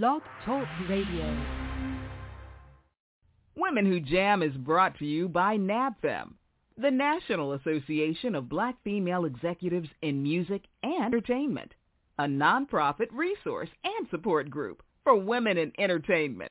Blog Talk Radio. Women Who Jam is brought to you by NABFEM, the National Association of Black Female Executives in Music and Entertainment, a nonprofit resource and support group for women in entertainment.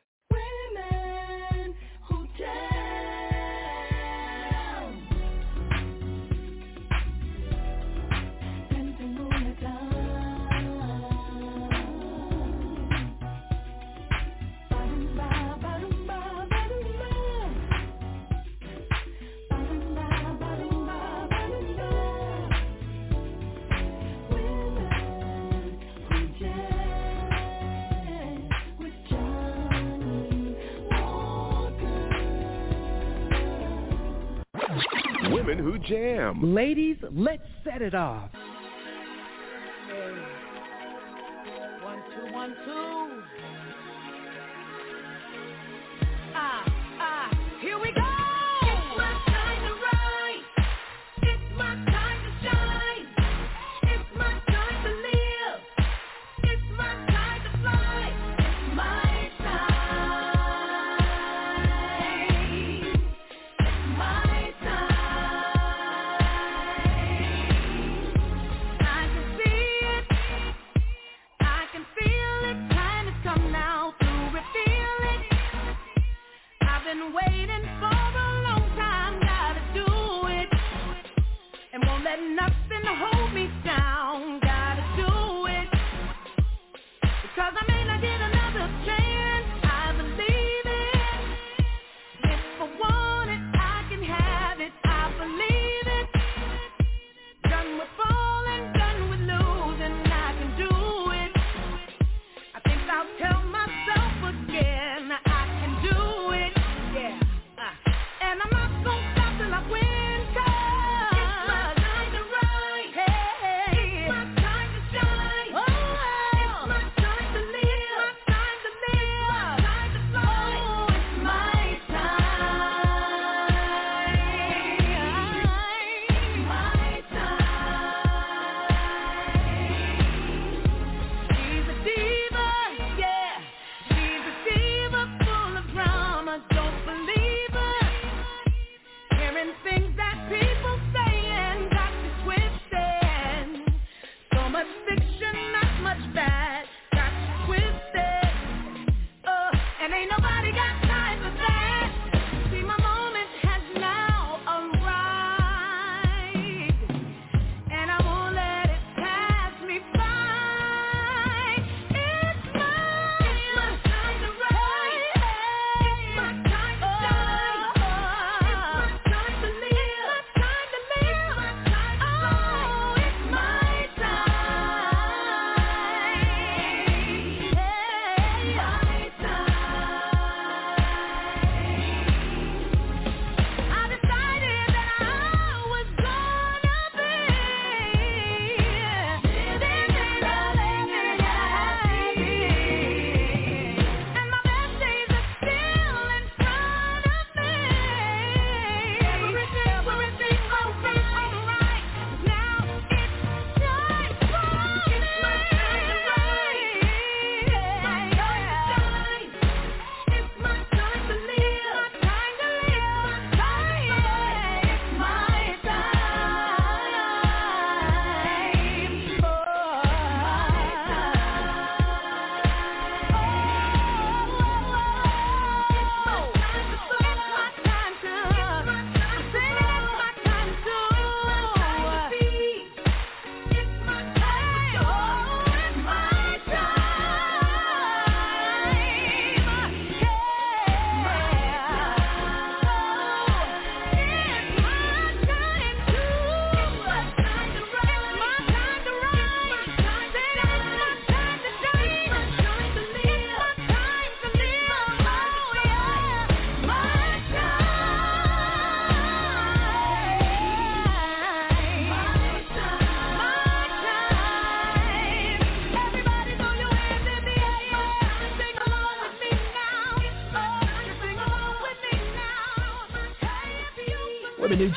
women who jam. Ladies, let's set it off. One, two, one, two. setting up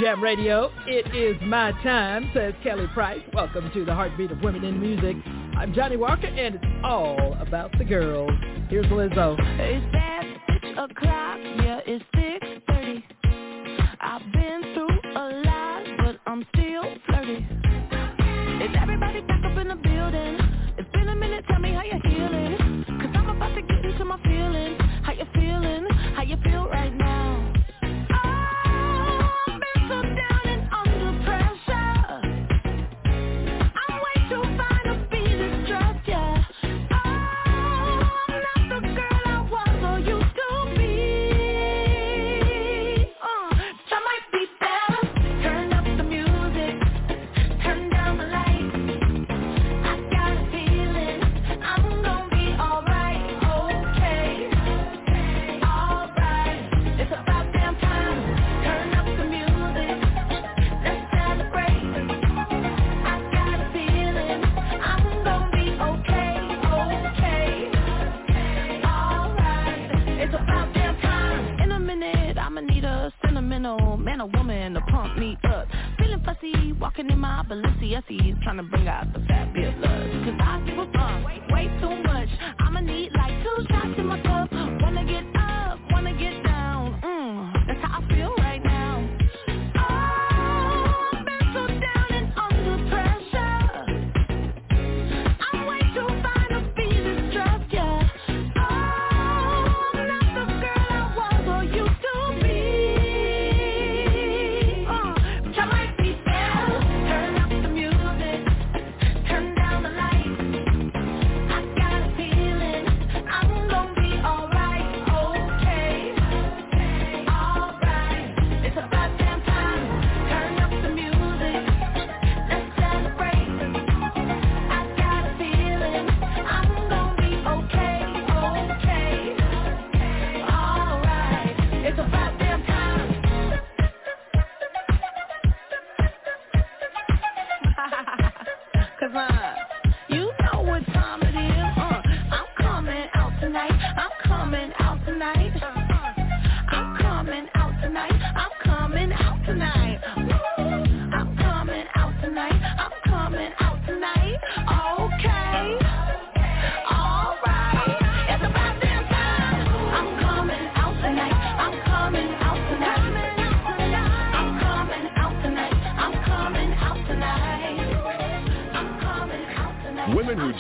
Jam Radio. It is my time, says Kelly Price. Welcome to the heartbeat of women in music. I'm Johnny Walker, and it's all about the girls. Here's Lizzo. Hey,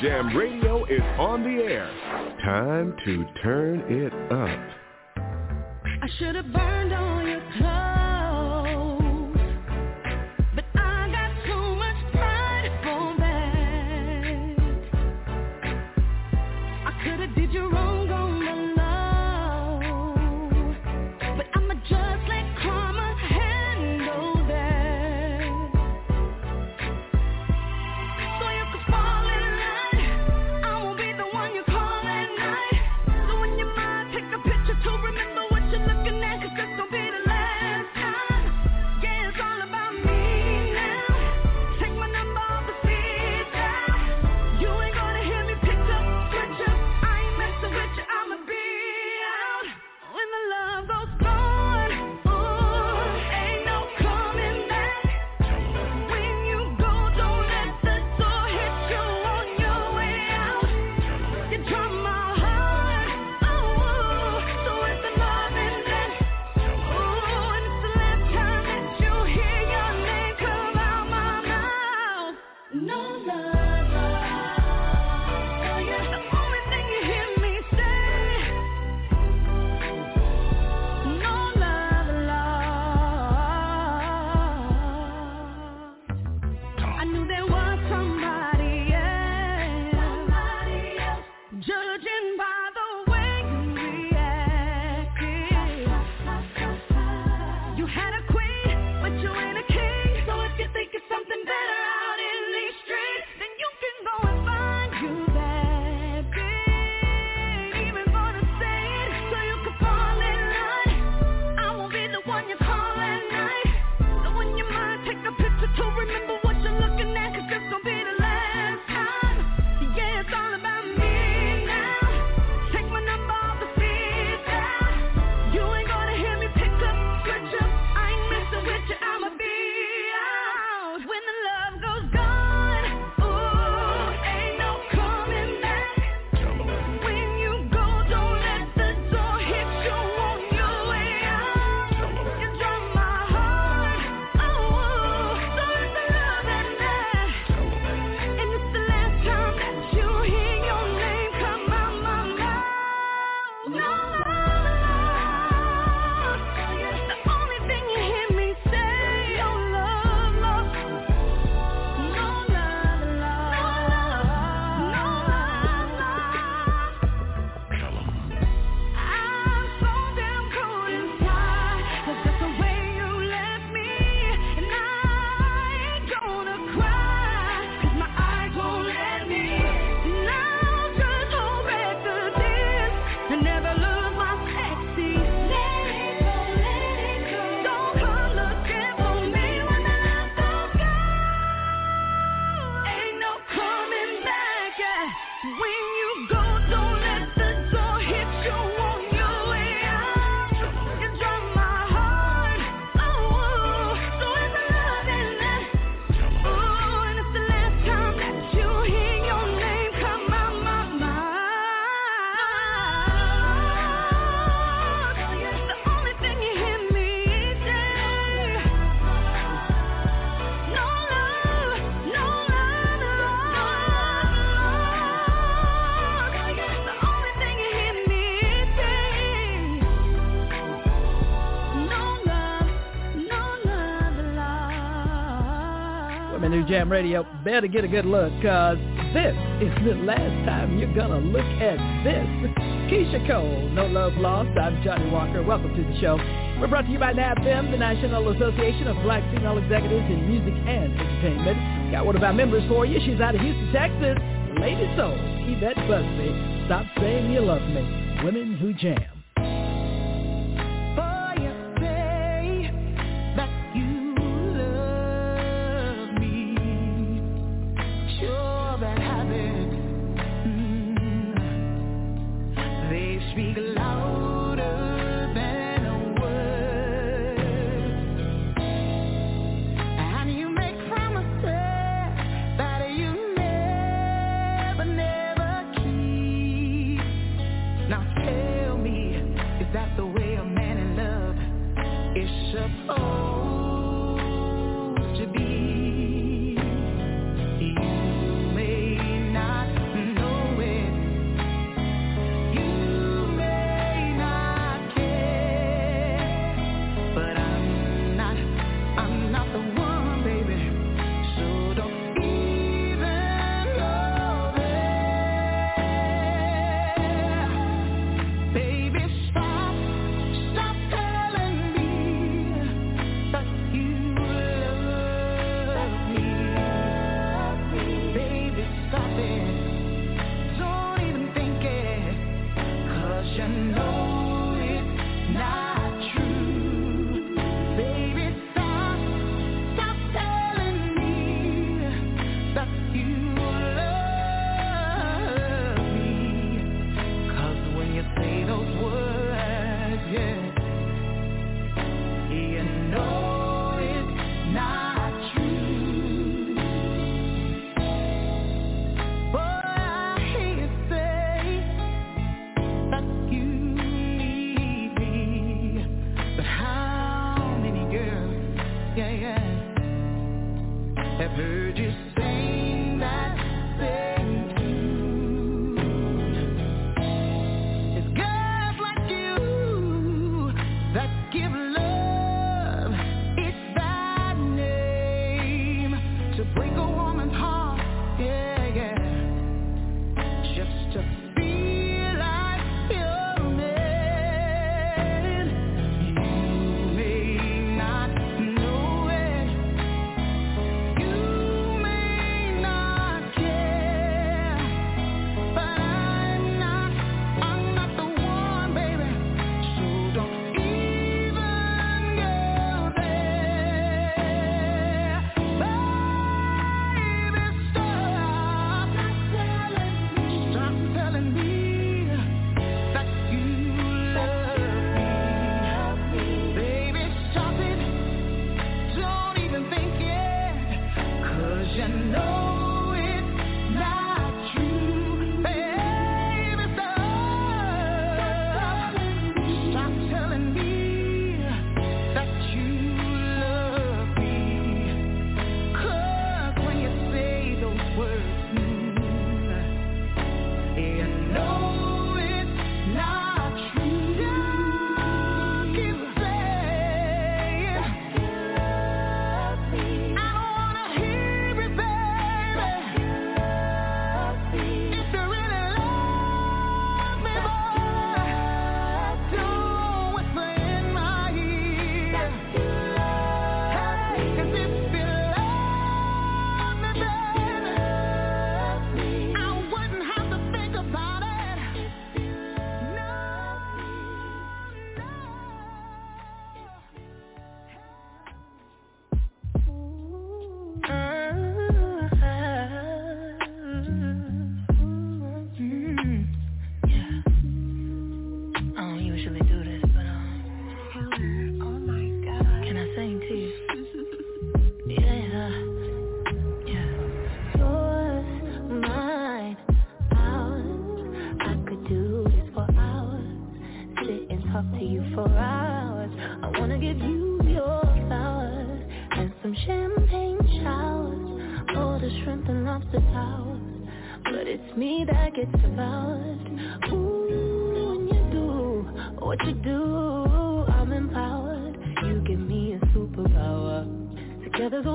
Jam Radio is on the air. Time to turn it up. I should have burned on judging by Jam Radio. Better get a good look, cause this is the last time you're gonna look at this. Keyshia Cole, No Love Lost. I'm Johnny Walker. Welcome to the show. We're brought to you by NABFEM, the National Association of Black Female Executives in Music and Entertainment. Got one of our members for you. She's out of Houston, Texas. Lady Soul, Yvette Busby. Stop saying you love me. Women who jam.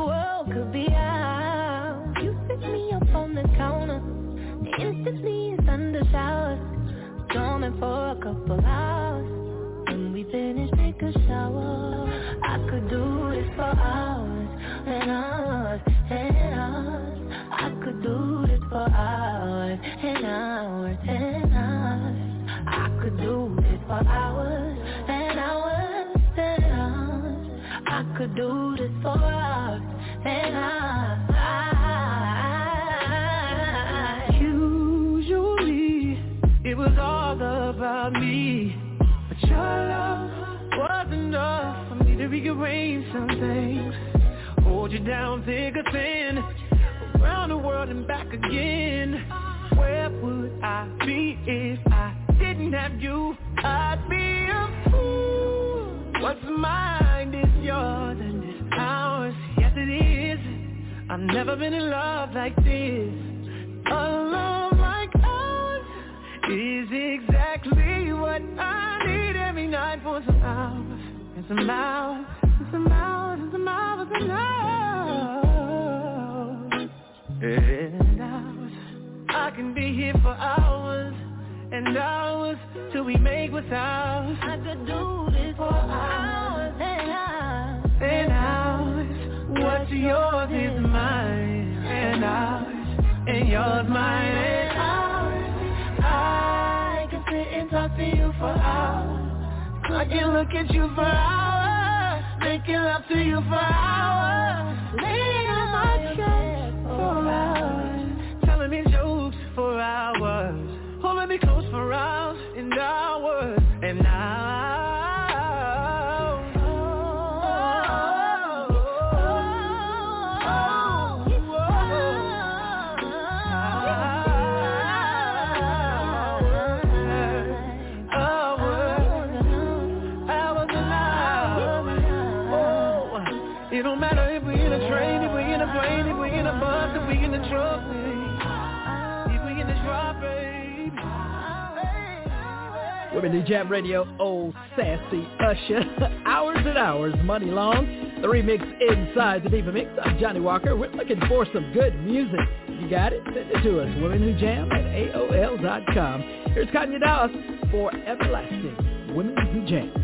world could be out. You pick me up on the counter Instantly it's under showers Storming for a couple hours. When we finish, take a shower. I could do this for hours and hours and hours. I could do this for hours and hours and hours. I could do this for hours and hours and hours. I could do this for hours and. It was all about me But your love was enough For me to rearrange some things Hold you down thick or thin Around the world and back again Where would I be if I didn't have you? I'd be a fool What's mine is yours and it's ours I've never been in love like this Alone is exactly what I need every night for some hours and some hours and some hours and some hours and hours and hours. I can be here for hours and hours till we make what's ours. I could do this for hours yours is mine and ours and yours mine and ours. I can sit and talk to you for hours. I can look at you for hours. Making love to you for hours. Laying on my chest for hours. Telling me jokes for hours. Holding me close for hours and hours Jam Radio, old sassy Usher. hours and hours, money long. The remix inside the Diva Mix. I'm Johnny Walker. We're looking for some good music. You got it? Send it to us. Women Who Jam at AOL.com. Here's Kanye Dallas for Everlasting. Women Who Jam.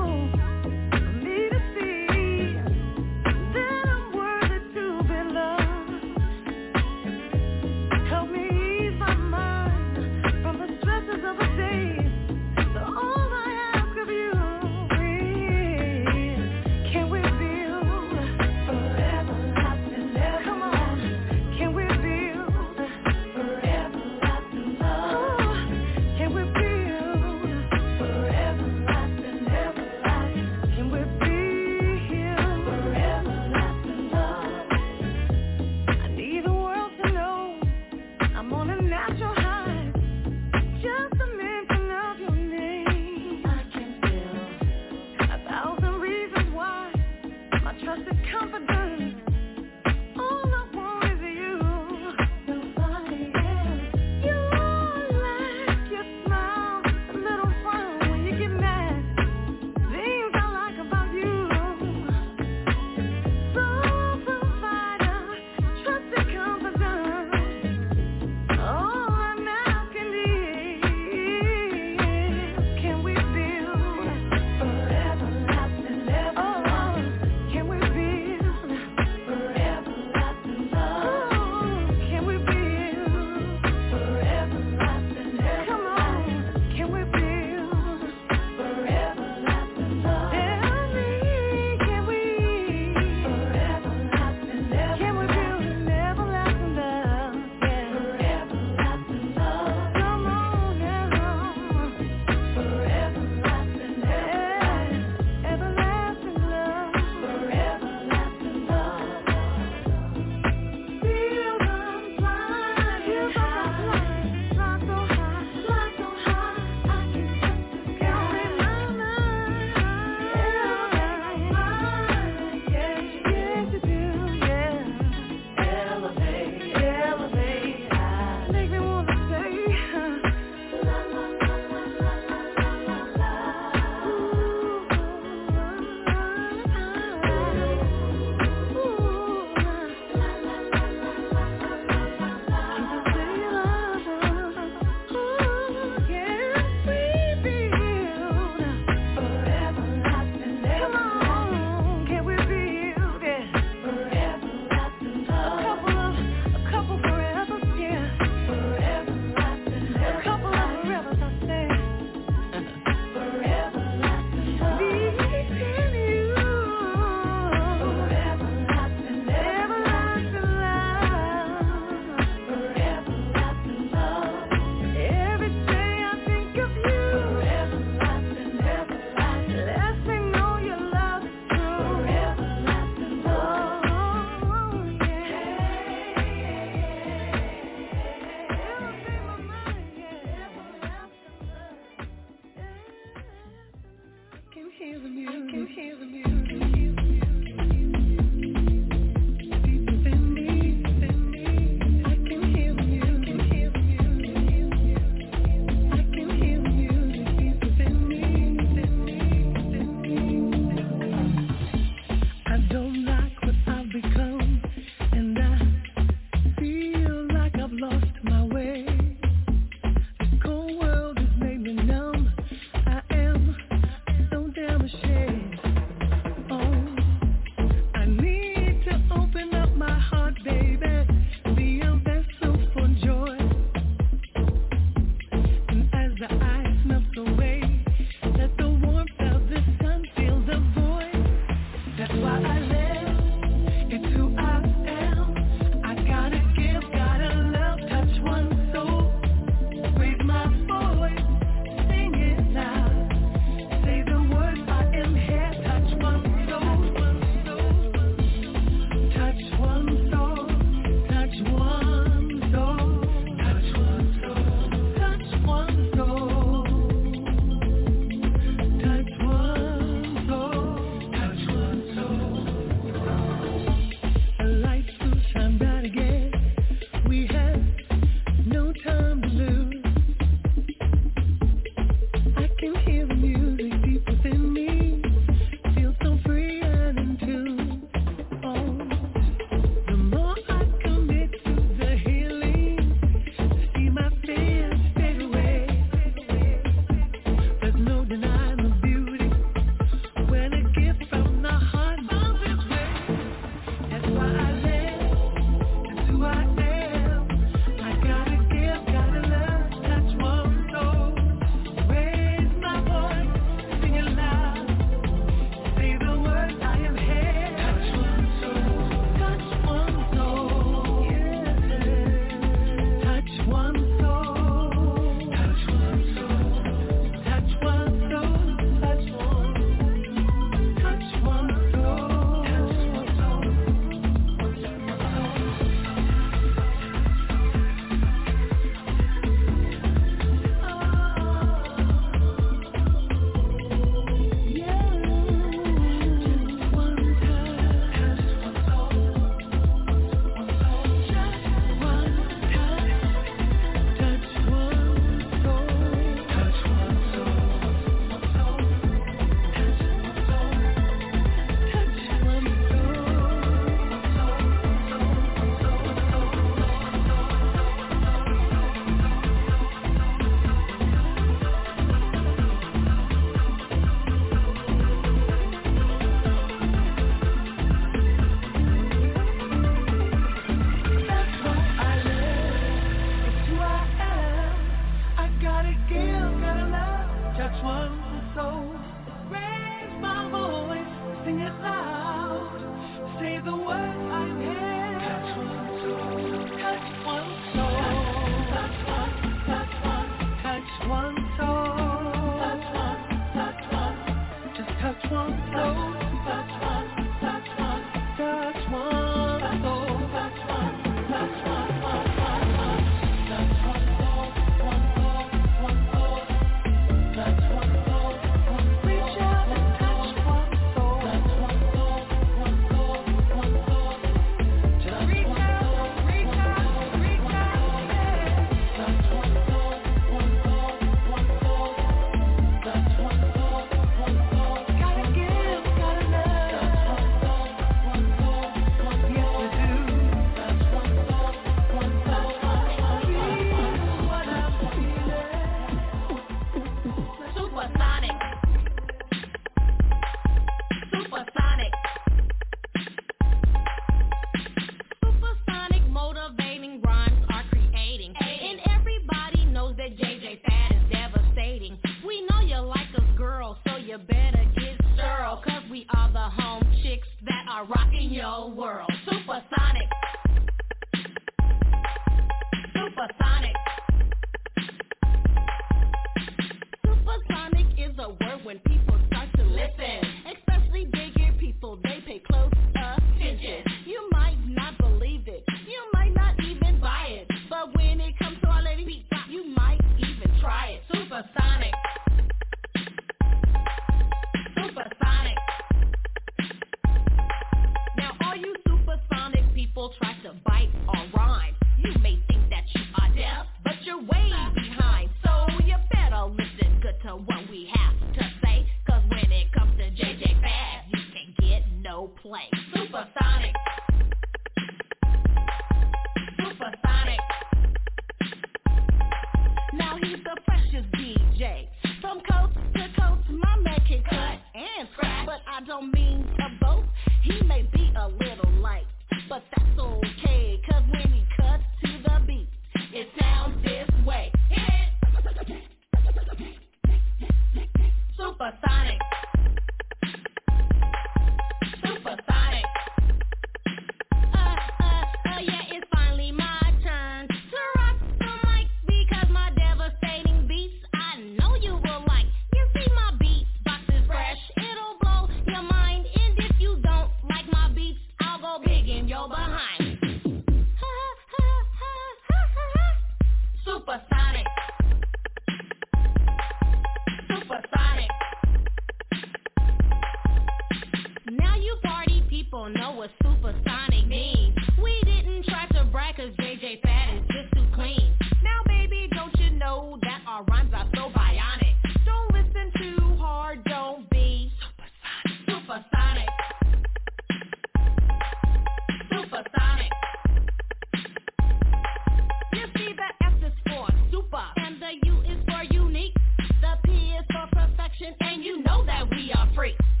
freaks.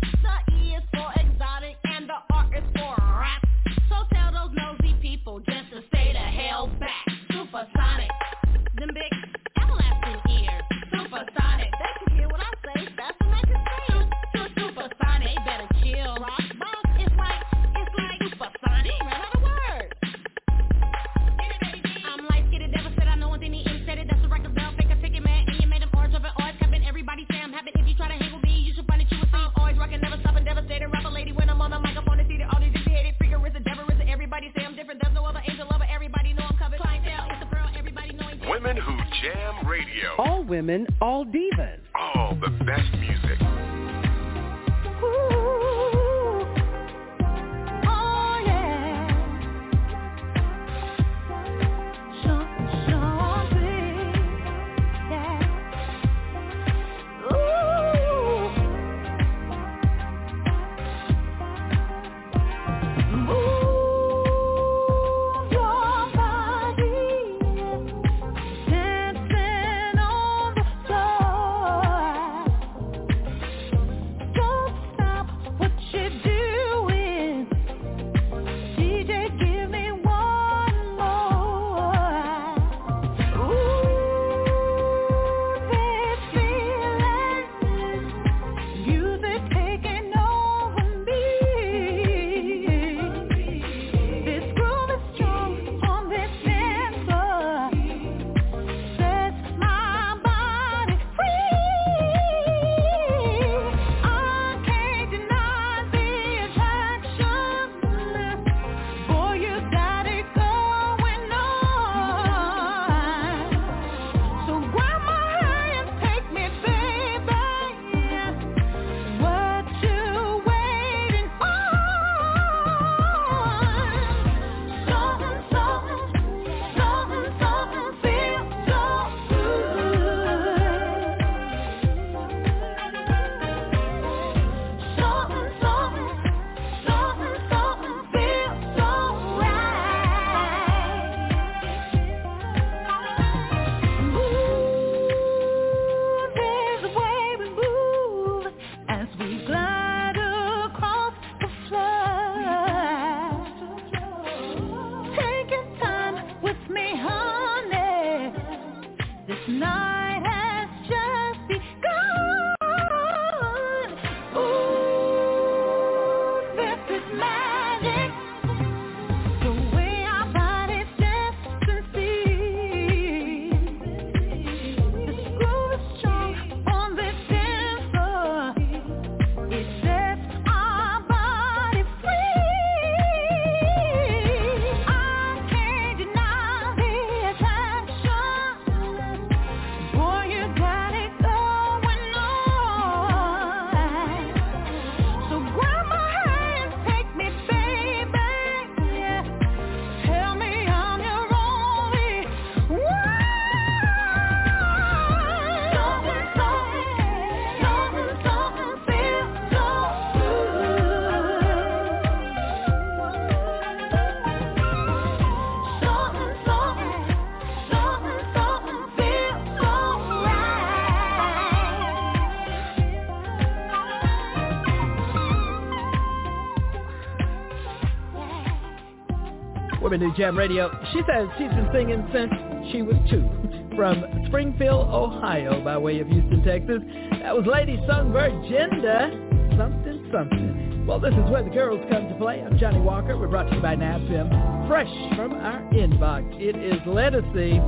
Women Who Jam Radio. She says she's been singing since she was two. From Springfield, Ohio, by way of Houston, Texas. That was Lady Sung Virginia. Something, something. Well, this is where the girls come to play. I'm Johnny Walker. We're brought to you by NABFEM. Fresh from our inbox. It is Lettucey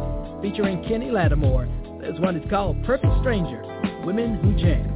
featuring Kenny Lattimore. This one is called Perfect Stranger. Women Who Jam.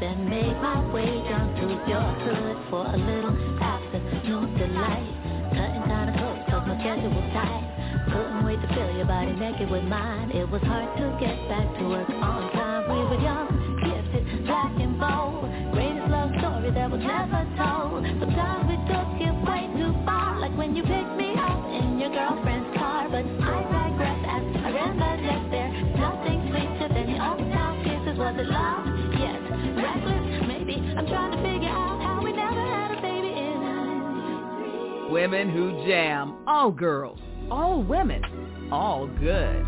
Then make my way down to your hood for a little afternoon delight. Cutting kinda close, cause my schedule's tight. Couldn't wait to feel your body naked with mine. Women Who Jam. All girls, all women, all good.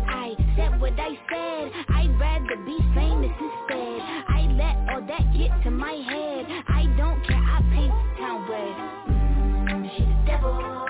said what I said. I'd rather be famous instead. I let all that get to my head. I don't care, I paint the town red. Mm, She devil,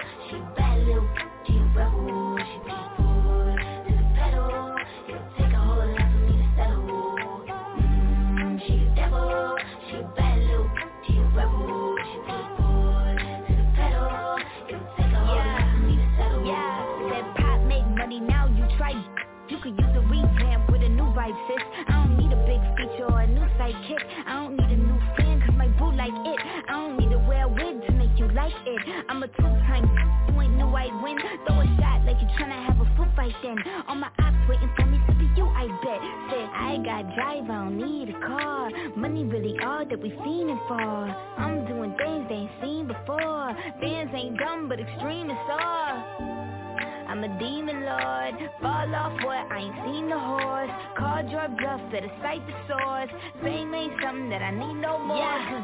I'm a two-time you ain't knew I'd win. Throw a shot like you tryna have a foot fight then. All my ops waiting for me to be you I bet. Said I got drive, I don't need a car. Money really all that we fiending for. I'm doing things they ain't seen before. Fans ain't dumb but extreme is all. I'm a demon lord. Fall off what? I ain't seen the horse. Called your bluff, better cite the source. Fame ain't something that I need no more. Yeah.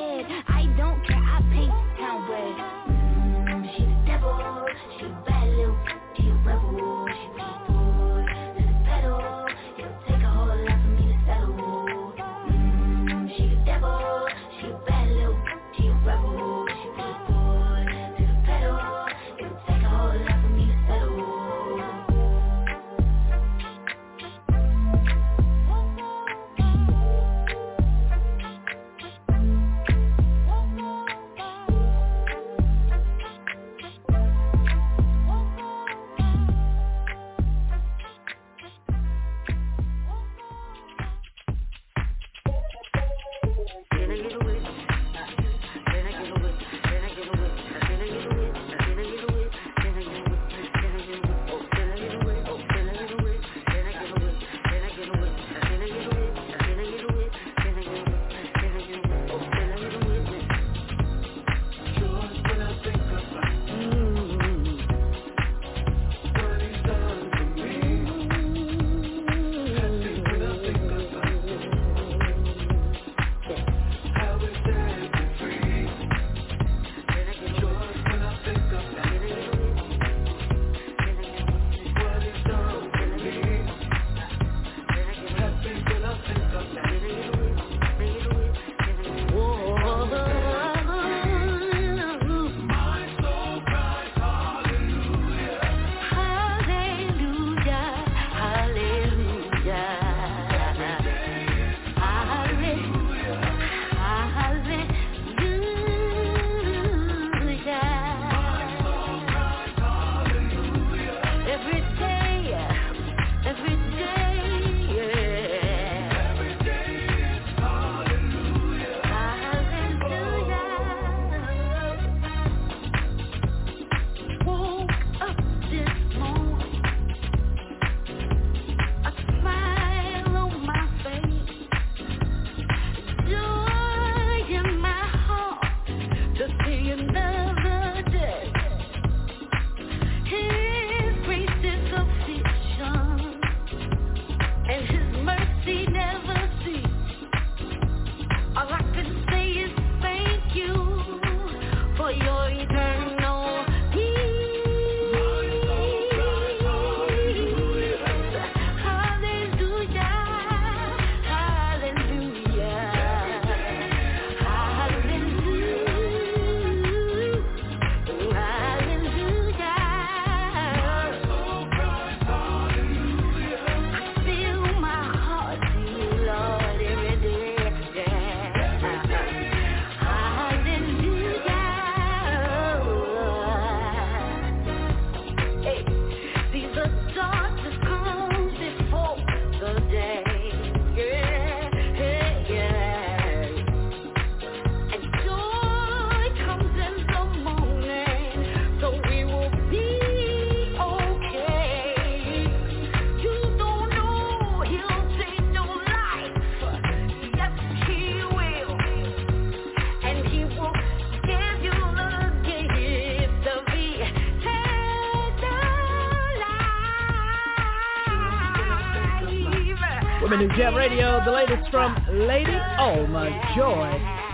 from Lady Alma Joy.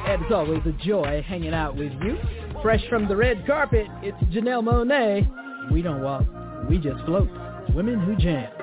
And it's always a joy hanging out with you. Fresh from the red carpet, it's Janelle Monáe. We don't walk, we just float. Women Who Jam.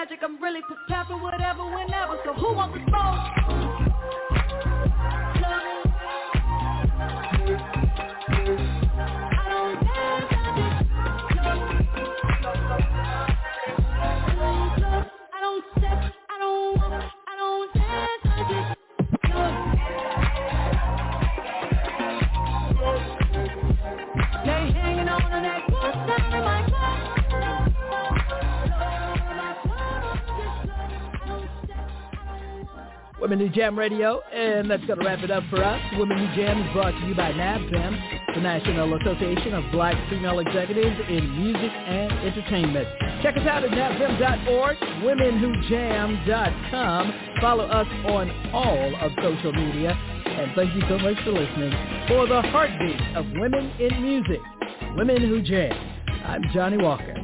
magic. I'm really to tackle whatever, whenever. So who wants the smoke? Women Who Jam Radio, and that's going to wrap it up for us. Women Who Jam is brought to you by NABFEM, the National Association of Black Female Executives in Music and Entertainment. Check us out at nabfem.org, womenwhojam.com. Follow us on all of social media, and thank you so much for listening. For the heartbeat of women in music, Women Who Jam, I'm Johnny Walker.